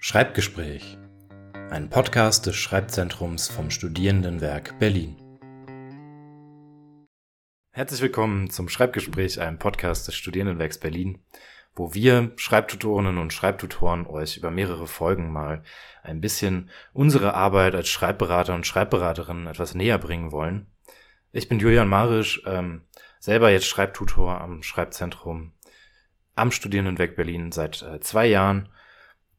Schreibgespräch. Ein Podcast des Schreibzentrums vom Studierendenwerk Berlin. Herzlich willkommen zum Schreibgespräch, einem Podcast des Studierendenwerks Berlin, wo wir Schreibtutorinnen und Schreibtutoren euch über mehrere Folgen mal ein bisschen unsere Arbeit als Schreibberater und Schreibberaterinnen etwas näher bringen wollen. Ich bin Julian Marisch, ähm, selber jetzt Schreibtutor am Schreibzentrum am Studierendenwerk Berlin seit äh, zwei Jahren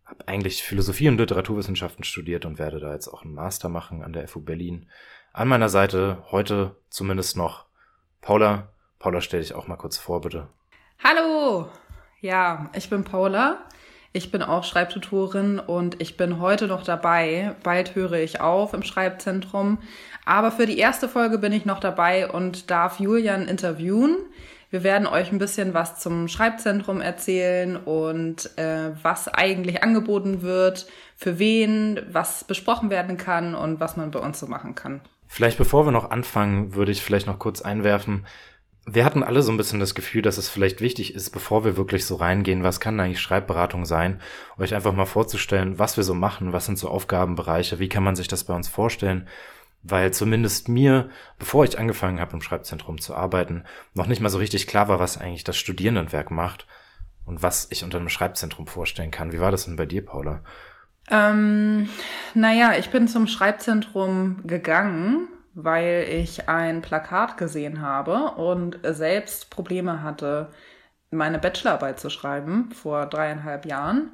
habe eigentlich Philosophie und Literaturwissenschaften studiert und werde da jetzt auch einen Master machen an der FU Berlin. An meiner Seite heute zumindest noch Paula. Paula, stell dich auch mal kurz vor, bitte. Hallo! Ja, ich bin Paula. Ich bin auch Schreibtutorin und ich bin heute noch dabei. Bald höre ich auf im Schreibzentrum. Aber für die erste Folge bin ich noch dabei und darf Julian interviewen. Wir werden euch ein bisschen was zum Schreibzentrum erzählen und äh, was eigentlich angeboten wird, für wen, was besprochen werden kann und was man bei uns so machen kann. Vielleicht bevor wir noch anfangen, würde ich vielleicht noch kurz einwerfen. Wir hatten alle so ein bisschen das Gefühl, dass es vielleicht wichtig ist, bevor wir wirklich so reingehen, was kann eigentlich Schreibberatung sein, euch einfach mal vorzustellen, was wir so machen, was sind so Aufgabenbereiche, wie kann man sich das bei uns vorstellen weil zumindest mir, bevor ich angefangen habe im Schreibzentrum zu arbeiten, noch nicht mal so richtig klar war, was eigentlich das Studierendenwerk macht und was ich unter einem Schreibzentrum vorstellen kann. Wie war das denn bei dir, Paula? Ähm, naja, ich bin zum Schreibzentrum gegangen, weil ich ein Plakat gesehen habe und selbst Probleme hatte, meine Bachelorarbeit zu schreiben vor dreieinhalb Jahren.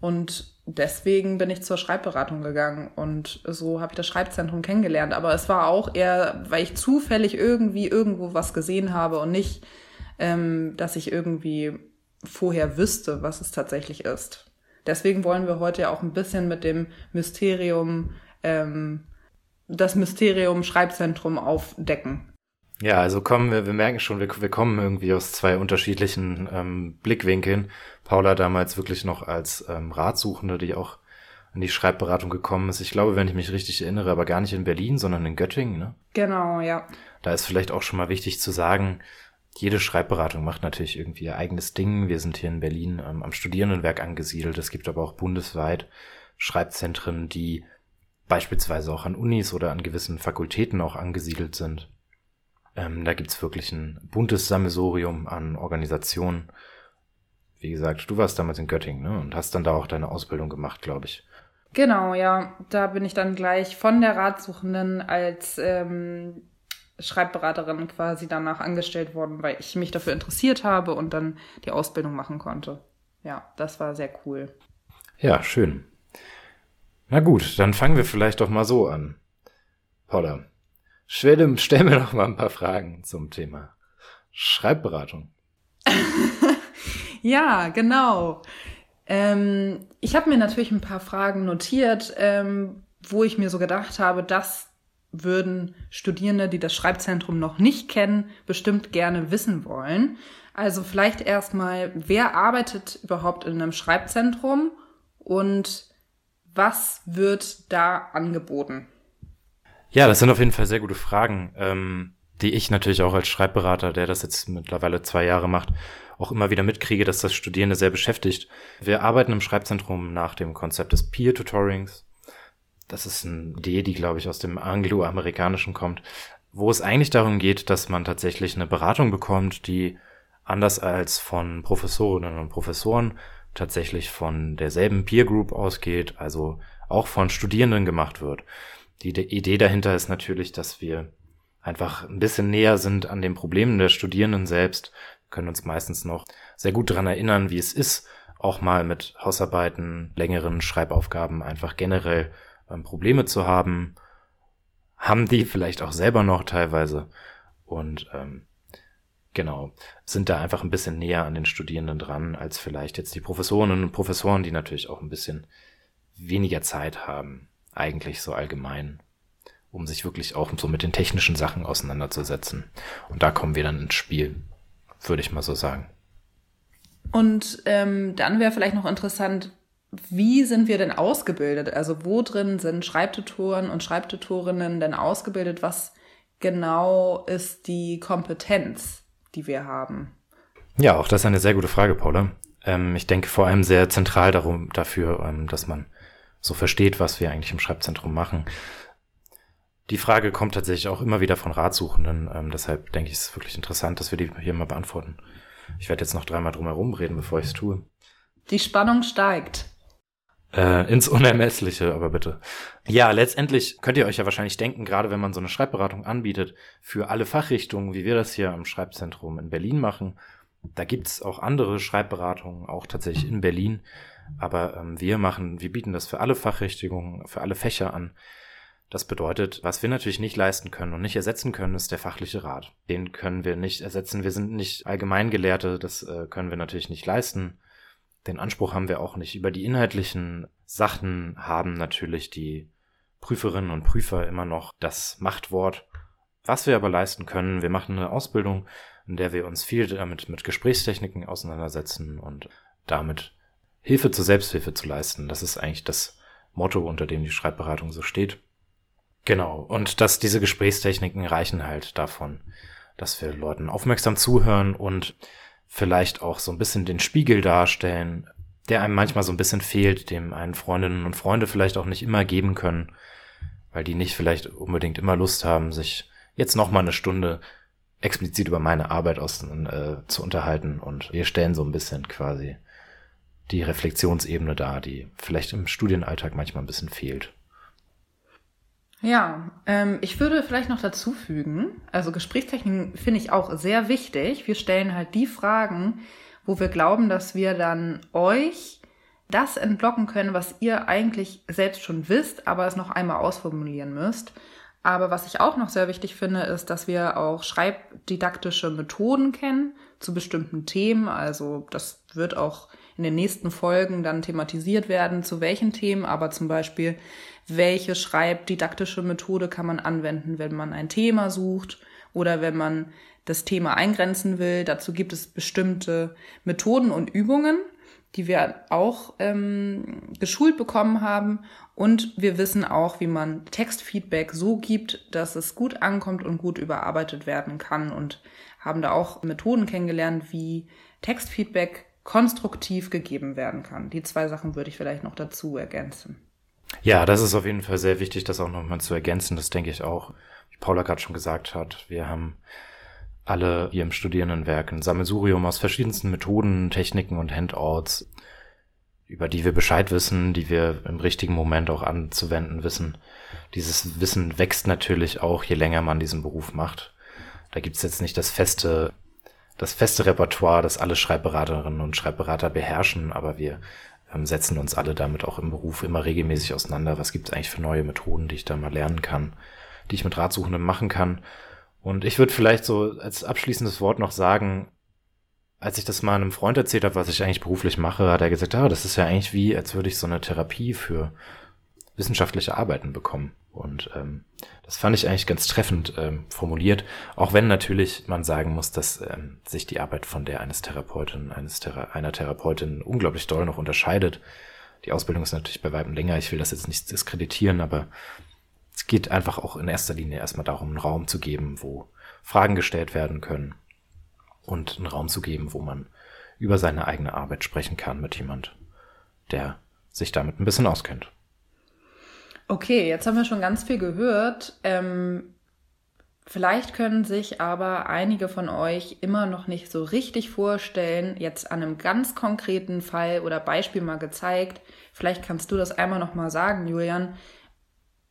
Und deswegen bin ich zur Schreibberatung gegangen und so habe ich das Schreibzentrum kennengelernt. Aber es war auch eher, weil ich zufällig irgendwie irgendwo was gesehen habe und nicht, ähm, dass ich irgendwie vorher wüsste, was es tatsächlich ist. Deswegen wollen wir heute ja auch ein bisschen mit dem Mysterium, ähm, das Mysterium Schreibzentrum aufdecken. Ja, also kommen wir, wir merken schon, wir, wir kommen irgendwie aus zwei unterschiedlichen ähm, Blickwinkeln. Paula damals wirklich noch als ähm, Ratsuchende, die auch an die Schreibberatung gekommen ist. Ich glaube, wenn ich mich richtig erinnere, aber gar nicht in Berlin, sondern in Göttingen. Ne? Genau, ja. Da ist vielleicht auch schon mal wichtig zu sagen, jede Schreibberatung macht natürlich irgendwie ihr eigenes Ding. Wir sind hier in Berlin ähm, am Studierendenwerk angesiedelt. Es gibt aber auch bundesweit Schreibzentren, die beispielsweise auch an Unis oder an gewissen Fakultäten auch angesiedelt sind. Ähm, da gibt's wirklich ein buntes Sammelsurium an Organisationen. Wie gesagt, du warst damals in Göttingen ne? und hast dann da auch deine Ausbildung gemacht, glaube ich. Genau, ja. Da bin ich dann gleich von der Ratsuchenden als ähm, Schreibberaterin quasi danach angestellt worden, weil ich mich dafür interessiert habe und dann die Ausbildung machen konnte. Ja, das war sehr cool. Ja, schön. Na gut, dann fangen wir vielleicht doch mal so an. Paula, Stell, stell mir noch mal ein paar Fragen zum Thema Schreibberatung. ja, genau. Ähm, ich habe mir natürlich ein paar Fragen notiert, ähm, wo ich mir so gedacht habe, das würden Studierende, die das Schreibzentrum noch nicht kennen, bestimmt gerne wissen wollen. Also vielleicht erstmal, wer arbeitet überhaupt in einem Schreibzentrum und was wird da angeboten? Ja, das sind auf jeden Fall sehr gute Fragen, ähm, die ich natürlich auch als Schreibberater, der das jetzt mittlerweile zwei Jahre macht, auch immer wieder mitkriege, dass das Studierende sehr beschäftigt. Wir arbeiten im Schreibzentrum nach dem Konzept des Peer-Tutorings. Das ist eine Idee, die, glaube ich, aus dem Anglo-Amerikanischen kommt, wo es eigentlich darum geht, dass man tatsächlich eine Beratung bekommt, die anders als von Professorinnen und Professoren tatsächlich von derselben Peer Group ausgeht, also auch von Studierenden gemacht wird. Die Idee dahinter ist natürlich, dass wir einfach ein bisschen näher sind an den Problemen der Studierenden selbst, wir können uns meistens noch sehr gut daran erinnern, wie es ist, auch mal mit Hausarbeiten, längeren Schreibaufgaben einfach generell ähm, Probleme zu haben, haben die vielleicht auch selber noch teilweise. Und ähm, genau, sind da einfach ein bisschen näher an den Studierenden dran, als vielleicht jetzt die Professorinnen und Professoren, die natürlich auch ein bisschen weniger Zeit haben eigentlich so allgemein, um sich wirklich auch so mit den technischen Sachen auseinanderzusetzen. Und da kommen wir dann ins Spiel, würde ich mal so sagen. Und ähm, dann wäre vielleicht noch interessant, wie sind wir denn ausgebildet? Also wo drin sind Schreibtutoren und Schreibtutorinnen denn ausgebildet? Was genau ist die Kompetenz, die wir haben? Ja, auch das ist eine sehr gute Frage, Paula. Ähm, ich denke vor allem sehr zentral darum, dafür, ähm, dass man so versteht, was wir eigentlich im Schreibzentrum machen. Die Frage kommt tatsächlich auch immer wieder von Ratsuchenden. Ähm, deshalb denke ich, es ist wirklich interessant, dass wir die hier mal beantworten. Ich werde jetzt noch dreimal drum herum reden, bevor ich es tue. Die Spannung steigt. Äh, ins Unermessliche, aber bitte. Ja, letztendlich könnt ihr euch ja wahrscheinlich denken, gerade wenn man so eine Schreibberatung anbietet, für alle Fachrichtungen, wie wir das hier am Schreibzentrum in Berlin machen, da gibt's auch andere Schreibberatungen, auch tatsächlich in Berlin. Aber ähm, wir machen, wir bieten das für alle Fachrichtungen, für alle Fächer an. Das bedeutet, was wir natürlich nicht leisten können und nicht ersetzen können, ist der fachliche Rat. Den können wir nicht ersetzen. Wir sind nicht Allgemeingelehrte, das äh, können wir natürlich nicht leisten. Den Anspruch haben wir auch nicht. Über die inhaltlichen Sachen haben natürlich die Prüferinnen und Prüfer immer noch das Machtwort. Was wir aber leisten können, wir machen eine Ausbildung, in der wir uns viel damit mit Gesprächstechniken auseinandersetzen und damit Hilfe zur Selbsthilfe zu leisten. Das ist eigentlich das Motto, unter dem die Schreibberatung so steht. Genau. Und dass diese Gesprächstechniken reichen halt davon, dass wir Leuten aufmerksam zuhören und vielleicht auch so ein bisschen den Spiegel darstellen, der einem manchmal so ein bisschen fehlt, dem einen Freundinnen und Freunde vielleicht auch nicht immer geben können, weil die nicht vielleicht unbedingt immer Lust haben, sich jetzt noch mal eine Stunde explizit über meine Arbeit aus, äh, zu unterhalten und wir stellen so ein bisschen quasi die Reflexionsebene dar, die vielleicht im Studienalltag manchmal ein bisschen fehlt. Ja, ähm, ich würde vielleicht noch dazu fügen, also Gesprächstechniken finde ich auch sehr wichtig. Wir stellen halt die Fragen, wo wir glauben, dass wir dann euch das entlocken können, was ihr eigentlich selbst schon wisst, aber es noch einmal ausformulieren müsst. Aber was ich auch noch sehr wichtig finde, ist, dass wir auch schreibdidaktische Methoden kennen zu bestimmten Themen. Also das wird auch in den nächsten Folgen dann thematisiert werden, zu welchen Themen, aber zum Beispiel, welche schreibdidaktische Methode kann man anwenden, wenn man ein Thema sucht oder wenn man das Thema eingrenzen will. Dazu gibt es bestimmte Methoden und Übungen, die wir auch ähm, geschult bekommen haben. Und wir wissen auch, wie man Textfeedback so gibt, dass es gut ankommt und gut überarbeitet werden kann und haben da auch Methoden kennengelernt, wie Textfeedback konstruktiv gegeben werden kann. Die zwei Sachen würde ich vielleicht noch dazu ergänzen. Ja, das ist auf jeden Fall sehr wichtig, das auch nochmal zu ergänzen. Das denke ich auch, wie Paula gerade schon gesagt hat. Wir haben alle hier im Studierendenwerk ein Sammelsurium aus verschiedensten Methoden, Techniken und Handouts, über die wir Bescheid wissen, die wir im richtigen Moment auch anzuwenden wissen. Dieses Wissen wächst natürlich auch, je länger man diesen Beruf macht. Da gibt's jetzt nicht das feste das feste Repertoire, das alle Schreibberaterinnen und Schreibberater beherrschen, aber wir ähm, setzen uns alle damit auch im Beruf immer regelmäßig auseinander. Was gibt es eigentlich für neue Methoden, die ich da mal lernen kann, die ich mit Ratsuchenden machen kann? Und ich würde vielleicht so als abschließendes Wort noch sagen, als ich das mal einem Freund erzählt habe, was ich eigentlich beruflich mache, hat er gesagt, ah, das ist ja eigentlich wie, als würde ich so eine Therapie für wissenschaftliche Arbeiten bekommen. Und ähm, das fand ich eigentlich ganz treffend ähm, formuliert, auch wenn natürlich man sagen muss, dass ähm, sich die Arbeit von der eines Therapeuten, eines Thera einer Therapeutin unglaublich doll noch unterscheidet. Die Ausbildung ist natürlich bei weitem länger, ich will das jetzt nicht diskreditieren, aber es geht einfach auch in erster Linie erstmal darum, einen Raum zu geben, wo Fragen gestellt werden können und einen Raum zu geben, wo man über seine eigene Arbeit sprechen kann mit jemand, der sich damit ein bisschen auskennt. Okay, jetzt haben wir schon ganz viel gehört. Ähm, vielleicht können sich aber einige von euch immer noch nicht so richtig vorstellen, jetzt an einem ganz konkreten Fall oder Beispiel mal gezeigt. Vielleicht kannst du das einmal noch mal sagen, Julian.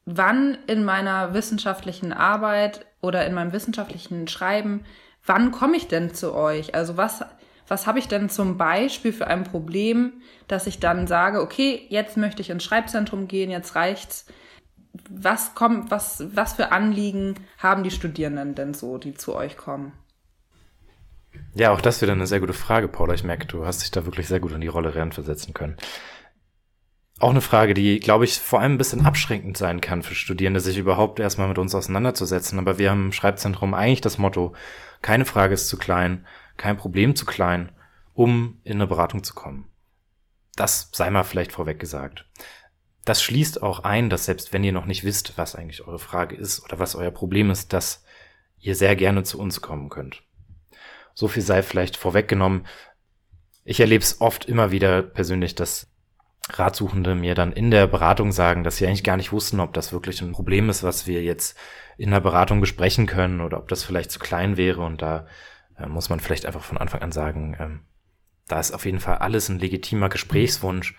Wann in meiner wissenschaftlichen Arbeit oder in meinem wissenschaftlichen Schreiben, wann komme ich denn zu euch? Also was was habe ich denn zum Beispiel für ein Problem, dass ich dann sage, okay, jetzt möchte ich ins Schreibzentrum gehen, jetzt reicht's. Was kommt, was, was für Anliegen haben die Studierenden denn so, die zu euch kommen? Ja, auch das wieder eine sehr gute Frage, Paula. Ich merke, du hast dich da wirklich sehr gut in die Rolle reinversetzen können. Auch eine Frage, die, glaube ich, vor allem ein bisschen abschränkend sein kann für Studierende, sich überhaupt erstmal mit uns auseinanderzusetzen. Aber wir haben im Schreibzentrum eigentlich das Motto, keine Frage ist zu klein, kein Problem zu klein, um in eine Beratung zu kommen. Das sei mal vielleicht vorweg gesagt. Das schließt auch ein, dass selbst wenn ihr noch nicht wisst, was eigentlich eure Frage ist oder was euer Problem ist, dass ihr sehr gerne zu uns kommen könnt. So viel sei vielleicht vorweggenommen. Ich erlebe es oft immer wieder persönlich, dass Ratsuchende mir dann in der Beratung sagen, dass sie eigentlich gar nicht wussten, ob das wirklich ein Problem ist, was wir jetzt in der Beratung besprechen können oder ob das vielleicht zu klein wäre. Und da äh, muss man vielleicht einfach von Anfang an sagen, ähm, da ist auf jeden Fall alles ein legitimer Gesprächswunsch.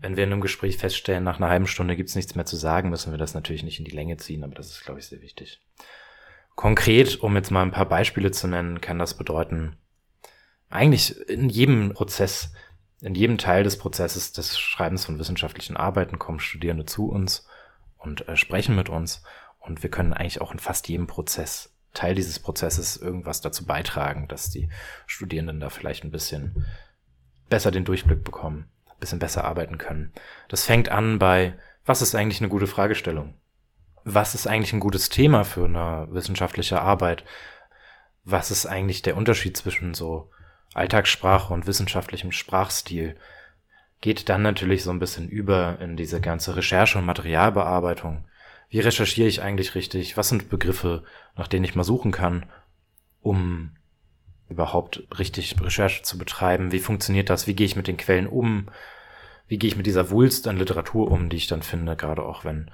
Wenn wir in einem Gespräch feststellen, nach einer halben Stunde gibt's nichts mehr zu sagen, müssen wir das natürlich nicht in die Länge ziehen, aber das ist, glaube ich, sehr wichtig. Konkret, um jetzt mal ein paar Beispiele zu nennen, kann das bedeuten, eigentlich in jedem Prozess in jedem Teil des Prozesses des Schreibens von wissenschaftlichen Arbeiten kommen Studierende zu uns und äh, sprechen mit uns. Und wir können eigentlich auch in fast jedem Prozess, Teil dieses Prozesses, irgendwas dazu beitragen, dass die Studierenden da vielleicht ein bisschen besser den Durchblick bekommen, ein bisschen besser arbeiten können. Das fängt an bei, was ist eigentlich eine gute Fragestellung? Was ist eigentlich ein gutes Thema für eine wissenschaftliche Arbeit? Was ist eigentlich der Unterschied zwischen so Alltagssprache und wissenschaftlichem Sprachstil geht dann natürlich so ein bisschen über in diese ganze Recherche und Materialbearbeitung. Wie recherchiere ich eigentlich richtig? Was sind Begriffe, nach denen ich mal suchen kann, um überhaupt richtig Recherche zu betreiben? Wie funktioniert das? Wie gehe ich mit den Quellen um? Wie gehe ich mit dieser Wulst an Literatur um, die ich dann finde, gerade auch wenn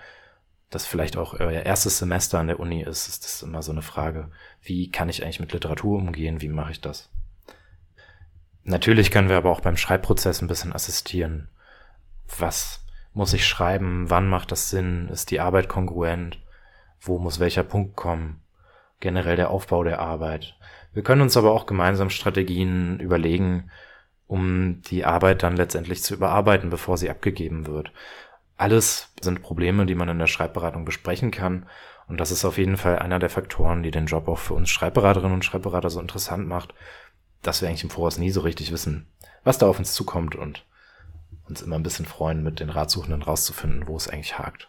das vielleicht auch euer erstes Semester an der Uni ist, ist das immer so eine Frage. Wie kann ich eigentlich mit Literatur umgehen? Wie mache ich das? Natürlich können wir aber auch beim Schreibprozess ein bisschen assistieren. Was muss ich schreiben? Wann macht das Sinn? Ist die Arbeit kongruent? Wo muss welcher Punkt kommen? Generell der Aufbau der Arbeit. Wir können uns aber auch gemeinsam Strategien überlegen, um die Arbeit dann letztendlich zu überarbeiten, bevor sie abgegeben wird. Alles sind Probleme, die man in der Schreibberatung besprechen kann. Und das ist auf jeden Fall einer der Faktoren, die den Job auch für uns Schreibberaterinnen und Schreibberater so interessant macht, dass wir eigentlich im Voraus nie so richtig wissen, was da auf uns zukommt und uns immer ein bisschen freuen, mit den Ratsuchenden rauszufinden, wo es eigentlich hakt.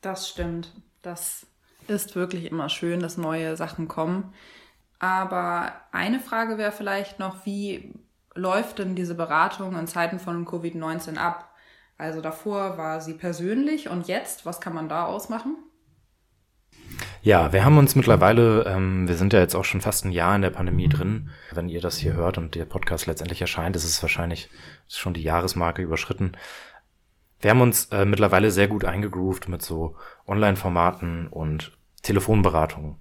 Das stimmt. Das ist wirklich immer schön, dass neue Sachen kommen. Aber eine Frage wäre vielleicht noch, wie läuft denn diese Beratung in Zeiten von Covid-19 ab? Also davor war sie persönlich und jetzt, was kann man da ausmachen? Ja, wir haben uns mittlerweile, ähm, wir sind ja jetzt auch schon fast ein Jahr in der Pandemie drin. Wenn ihr das hier hört und der Podcast letztendlich erscheint, ist es wahrscheinlich schon die Jahresmarke überschritten. Wir haben uns äh, mittlerweile sehr gut eingegroovt mit so Online-Formaten und Telefonberatungen.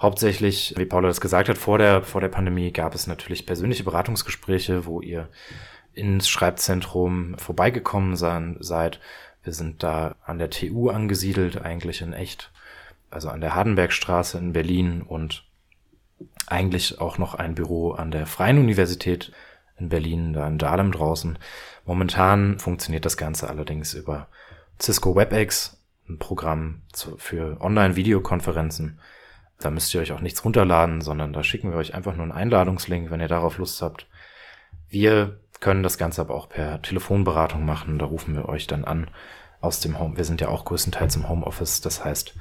Hauptsächlich, wie Paula das gesagt hat, vor der, vor der Pandemie gab es natürlich persönliche Beratungsgespräche, wo ihr ins Schreibzentrum vorbeigekommen seid. Wir sind da an der TU angesiedelt, eigentlich in echt also an der Hardenbergstraße in Berlin und eigentlich auch noch ein Büro an der Freien Universität in Berlin, da in Dahlem draußen. Momentan funktioniert das Ganze allerdings über Cisco WebEx, ein Programm für Online-Videokonferenzen. Da müsst ihr euch auch nichts runterladen, sondern da schicken wir euch einfach nur einen Einladungslink, wenn ihr darauf Lust habt. Wir können das Ganze aber auch per Telefonberatung machen. Da rufen wir euch dann an aus dem Home. Wir sind ja auch größtenteils im Homeoffice. Das heißt,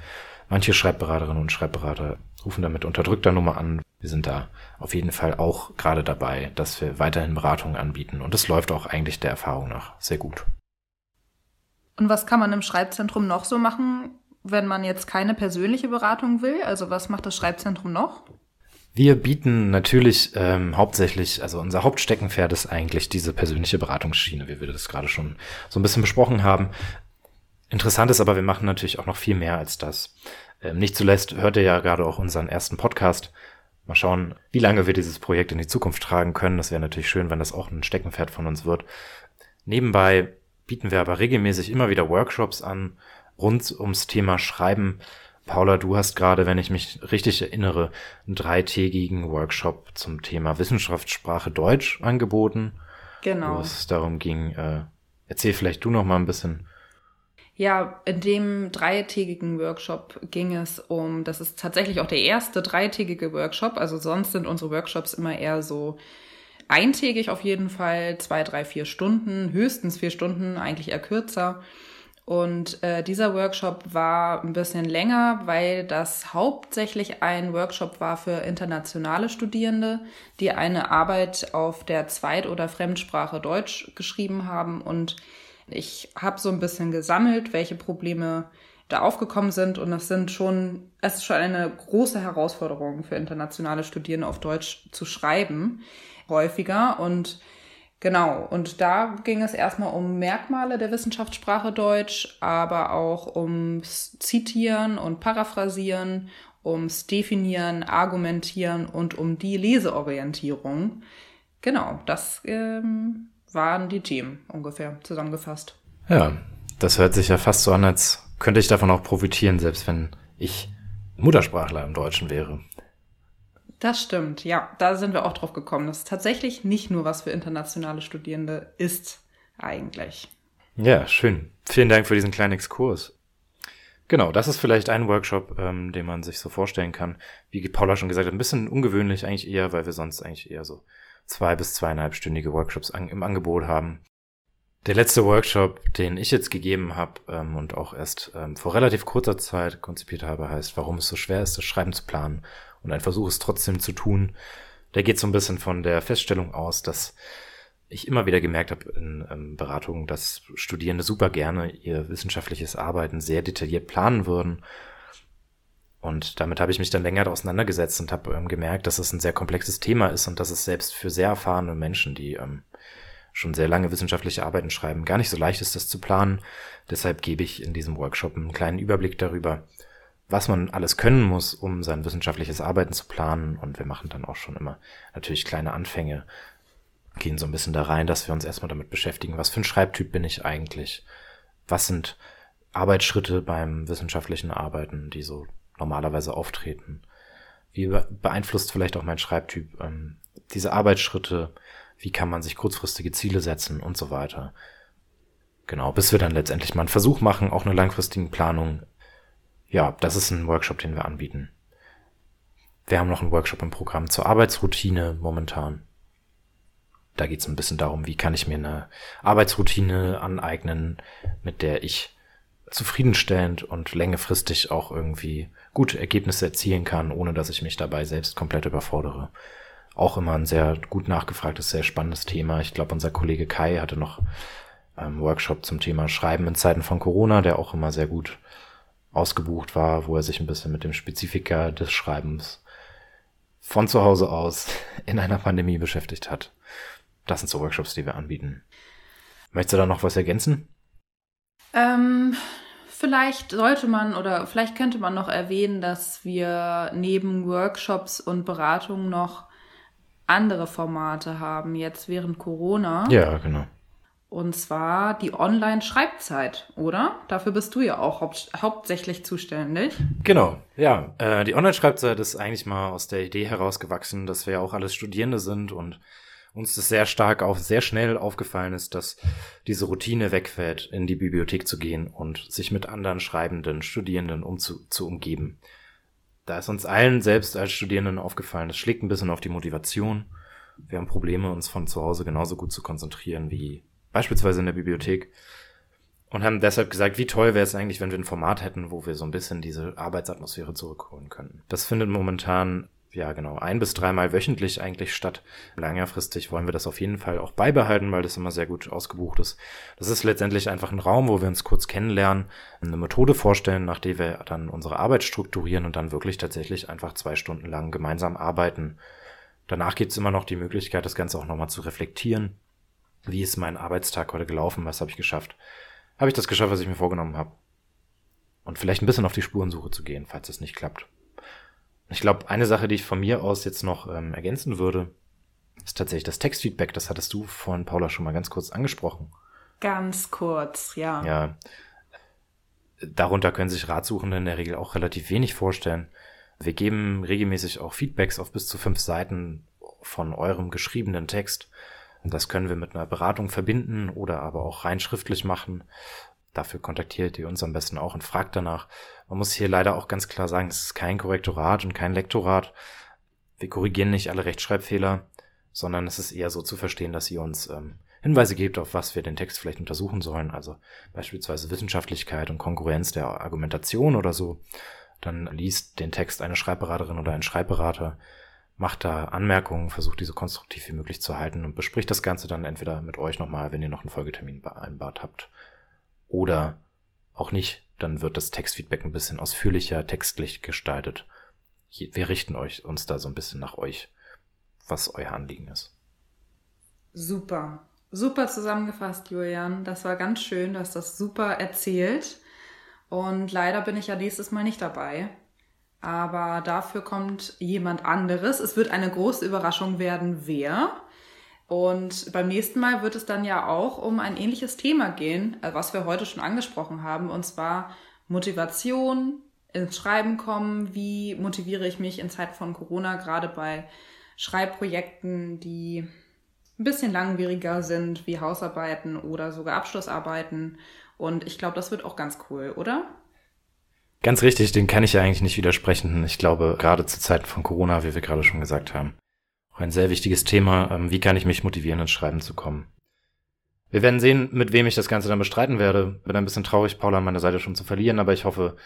Manche Schreibberaterinnen und Schreibberater rufen damit unterdrückter Nummer an. Wir sind da auf jeden Fall auch gerade dabei, dass wir weiterhin Beratungen anbieten. Und es läuft auch eigentlich der Erfahrung nach sehr gut. Und was kann man im Schreibzentrum noch so machen, wenn man jetzt keine persönliche Beratung will? Also was macht das Schreibzentrum noch? Wir bieten natürlich ähm, hauptsächlich, also unser Hauptsteckenpferd ist eigentlich diese persönliche Beratungsschiene, wie wir das gerade schon so ein bisschen besprochen haben. Interessant ist aber, wir machen natürlich auch noch viel mehr als das. Ähm, nicht zuletzt hört ihr ja gerade auch unseren ersten Podcast. Mal schauen, wie lange wir dieses Projekt in die Zukunft tragen können. Das wäre natürlich schön, wenn das auch ein Steckenpferd von uns wird. Nebenbei bieten wir aber regelmäßig immer wieder Workshops an, rund ums Thema Schreiben. Paula, du hast gerade, wenn ich mich richtig erinnere, einen dreitägigen Workshop zum Thema Wissenschaftssprache Deutsch angeboten. Genau. Wo es darum ging, äh, erzähl vielleicht du noch mal ein bisschen ja, in dem dreitägigen Workshop ging es um, das ist tatsächlich auch der erste dreitägige Workshop. Also sonst sind unsere Workshops immer eher so eintägig auf jeden Fall, zwei, drei, vier Stunden, höchstens vier Stunden, eigentlich eher kürzer. Und äh, dieser Workshop war ein bisschen länger, weil das hauptsächlich ein Workshop war für internationale Studierende, die eine Arbeit auf der Zweit- oder Fremdsprache Deutsch geschrieben haben und ich habe so ein bisschen gesammelt, welche Probleme da aufgekommen sind und das sind schon, es ist schon eine große Herausforderung für internationale Studierende auf Deutsch zu schreiben, häufiger und Genau, und da ging es erstmal um Merkmale der Wissenschaftssprache Deutsch, aber auch ums Zitieren und Paraphrasieren, ums Definieren, Argumentieren und um die Leseorientierung. Genau, das ähm, waren die Themen ungefähr zusammengefasst. Ja, das hört sich ja fast so an, als könnte ich davon auch profitieren, selbst wenn ich Muttersprachler im Deutschen wäre. Das stimmt, ja. Da sind wir auch drauf gekommen, dass es tatsächlich nicht nur was für internationale Studierende ist, eigentlich. Ja, schön. Vielen Dank für diesen kleinen Exkurs. Genau, das ist vielleicht ein Workshop, ähm, den man sich so vorstellen kann. Wie Paula schon gesagt hat, ein bisschen ungewöhnlich eigentlich eher, weil wir sonst eigentlich eher so zwei bis zweieinhalbstündige Workshops an, im Angebot haben. Der letzte Workshop, den ich jetzt gegeben habe ähm, und auch erst ähm, vor relativ kurzer Zeit konzipiert habe, heißt, warum es so schwer ist, das Schreiben zu planen und ein Versuch es trotzdem zu tun. Der geht so ein bisschen von der Feststellung aus, dass ich immer wieder gemerkt habe in ähm, Beratungen, dass Studierende super gerne ihr wissenschaftliches Arbeiten sehr detailliert planen würden. Und damit habe ich mich dann länger auseinandergesetzt und habe ähm, gemerkt, dass es ein sehr komplexes Thema ist und dass es selbst für sehr erfahrene Menschen, die ähm, schon sehr lange wissenschaftliche Arbeiten schreiben, gar nicht so leicht ist, das zu planen. Deshalb gebe ich in diesem Workshop einen kleinen Überblick darüber, was man alles können muss, um sein wissenschaftliches Arbeiten zu planen. Und wir machen dann auch schon immer natürlich kleine Anfänge, gehen so ein bisschen da rein, dass wir uns erstmal damit beschäftigen, was für ein Schreibtyp bin ich eigentlich? Was sind Arbeitsschritte beim wissenschaftlichen Arbeiten, die so normalerweise auftreten? Wie beeinflusst vielleicht auch mein Schreibtyp ähm, diese Arbeitsschritte? Wie kann man sich kurzfristige Ziele setzen und so weiter? Genau, bis wir dann letztendlich mal einen Versuch machen, auch eine langfristige Planung ja, das ist ein Workshop, den wir anbieten. Wir haben noch einen Workshop im Programm zur Arbeitsroutine momentan. Da geht es ein bisschen darum, wie kann ich mir eine Arbeitsroutine aneignen, mit der ich zufriedenstellend und längerfristig auch irgendwie gute Ergebnisse erzielen kann, ohne dass ich mich dabei selbst komplett überfordere. Auch immer ein sehr gut nachgefragtes, sehr spannendes Thema. Ich glaube, unser Kollege Kai hatte noch einen Workshop zum Thema Schreiben in Zeiten von Corona, der auch immer sehr gut ausgebucht war, wo er sich ein bisschen mit dem Spezifika des Schreibens von zu Hause aus in einer Pandemie beschäftigt hat. Das sind so Workshops, die wir anbieten. Möchtest du da noch was ergänzen? Ähm, vielleicht sollte man oder vielleicht könnte man noch erwähnen, dass wir neben Workshops und Beratungen noch andere Formate haben, jetzt während Corona. Ja, genau. Und zwar die Online-Schreibzeit, oder? Dafür bist du ja auch haupt hauptsächlich zuständig. Genau, ja. Äh, die Online-Schreibzeit ist eigentlich mal aus der Idee herausgewachsen, dass wir ja auch alles Studierende sind und uns das sehr stark auf, sehr schnell aufgefallen ist, dass diese Routine wegfällt, in die Bibliothek zu gehen und sich mit anderen Schreibenden, Studierenden um zu, zu umgeben. Da ist uns allen selbst als Studierenden aufgefallen, das schlägt ein bisschen auf die Motivation. Wir haben Probleme, uns von zu Hause genauso gut zu konzentrieren wie beispielsweise in der Bibliothek, und haben deshalb gesagt, wie toll wäre es eigentlich, wenn wir ein Format hätten, wo wir so ein bisschen diese Arbeitsatmosphäre zurückholen könnten. Das findet momentan, ja genau, ein bis dreimal wöchentlich eigentlich statt. Längerfristig wollen wir das auf jeden Fall auch beibehalten, weil das immer sehr gut ausgebucht ist. Das ist letztendlich einfach ein Raum, wo wir uns kurz kennenlernen, eine Methode vorstellen, nach der wir dann unsere Arbeit strukturieren und dann wirklich tatsächlich einfach zwei Stunden lang gemeinsam arbeiten. Danach gibt es immer noch die Möglichkeit, das Ganze auch nochmal zu reflektieren wie ist mein Arbeitstag heute gelaufen? Was habe ich geschafft? Habe ich das geschafft, was ich mir vorgenommen habe? Und vielleicht ein bisschen auf die Spurensuche zu gehen, falls es nicht klappt. Ich glaube, eine Sache, die ich von mir aus jetzt noch ähm, ergänzen würde, ist tatsächlich das Textfeedback. Das hattest du von Paula schon mal ganz kurz angesprochen. Ganz kurz, ja. Ja. Darunter können sich Ratsuchende in der Regel auch relativ wenig vorstellen. Wir geben regelmäßig auch Feedbacks auf bis zu fünf Seiten von eurem geschriebenen Text. Das können wir mit einer Beratung verbinden oder aber auch rein schriftlich machen. Dafür kontaktiert ihr uns am besten auch und fragt danach. Man muss hier leider auch ganz klar sagen, es ist kein Korrektorat und kein Lektorat. Wir korrigieren nicht alle Rechtschreibfehler, sondern es ist eher so zu verstehen, dass ihr uns ähm, Hinweise gebt, auf was wir den Text vielleicht untersuchen sollen. Also beispielsweise Wissenschaftlichkeit und Konkurrenz der Argumentation oder so. Dann liest den Text eine Schreibberaterin oder ein Schreibberater macht da Anmerkungen, versucht diese konstruktiv wie möglich zu halten und bespricht das Ganze dann entweder mit euch nochmal, wenn ihr noch einen Folgetermin vereinbart habt, oder auch nicht, dann wird das Textfeedback ein bisschen ausführlicher, textlich gestaltet. Wir richten euch uns da so ein bisschen nach euch, was euer Anliegen ist. Super. Super zusammengefasst, Julian. Das war ganz schön. Du hast das super erzählt. Und leider bin ich ja nächstes Mal nicht dabei. Aber dafür kommt jemand anderes. Es wird eine große Überraschung werden, wer. Und beim nächsten Mal wird es dann ja auch um ein ähnliches Thema gehen, äh, was wir heute schon angesprochen haben, und zwar Motivation, ins Schreiben kommen, wie motiviere ich mich in Zeiten von Corona, gerade bei Schreibprojekten, die ein bisschen langwieriger sind, wie Hausarbeiten oder sogar Abschlussarbeiten. Und ich glaube, das wird auch ganz cool, oder? Ganz richtig, den kann ich ja eigentlich nicht widersprechen. Ich glaube, gerade zu Zeiten von Corona, wie wir gerade schon gesagt haben, ein sehr wichtiges Thema. Ähm, wie kann ich mich motivieren, ins Schreiben zu kommen? Wir werden sehen, mit wem ich das Ganze dann bestreiten werde. Bin ein bisschen traurig, Paula an meiner Seite schon zu verlieren, aber ich hoffe,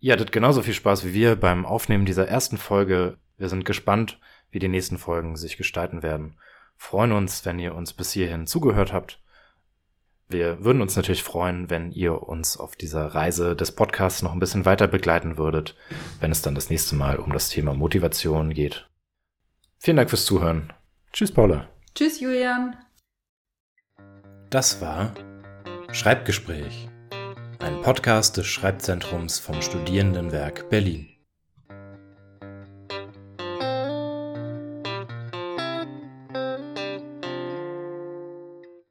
ihr hattet genauso viel Spaß wie wir beim Aufnehmen dieser ersten Folge. Wir sind gespannt, wie die nächsten Folgen sich gestalten werden. Freuen uns, wenn ihr uns bis hierhin zugehört habt. Wir würden uns natürlich freuen, wenn ihr uns auf dieser Reise des Podcasts noch ein bisschen weiter begleiten würdet, wenn es dann das nächste Mal um das Thema Motivation geht. Vielen Dank fürs Zuhören. Tschüss, Paula. Tschüss, Julian. Das war Schreibgespräch, ein Podcast des Schreibzentrums vom Studierendenwerk Berlin.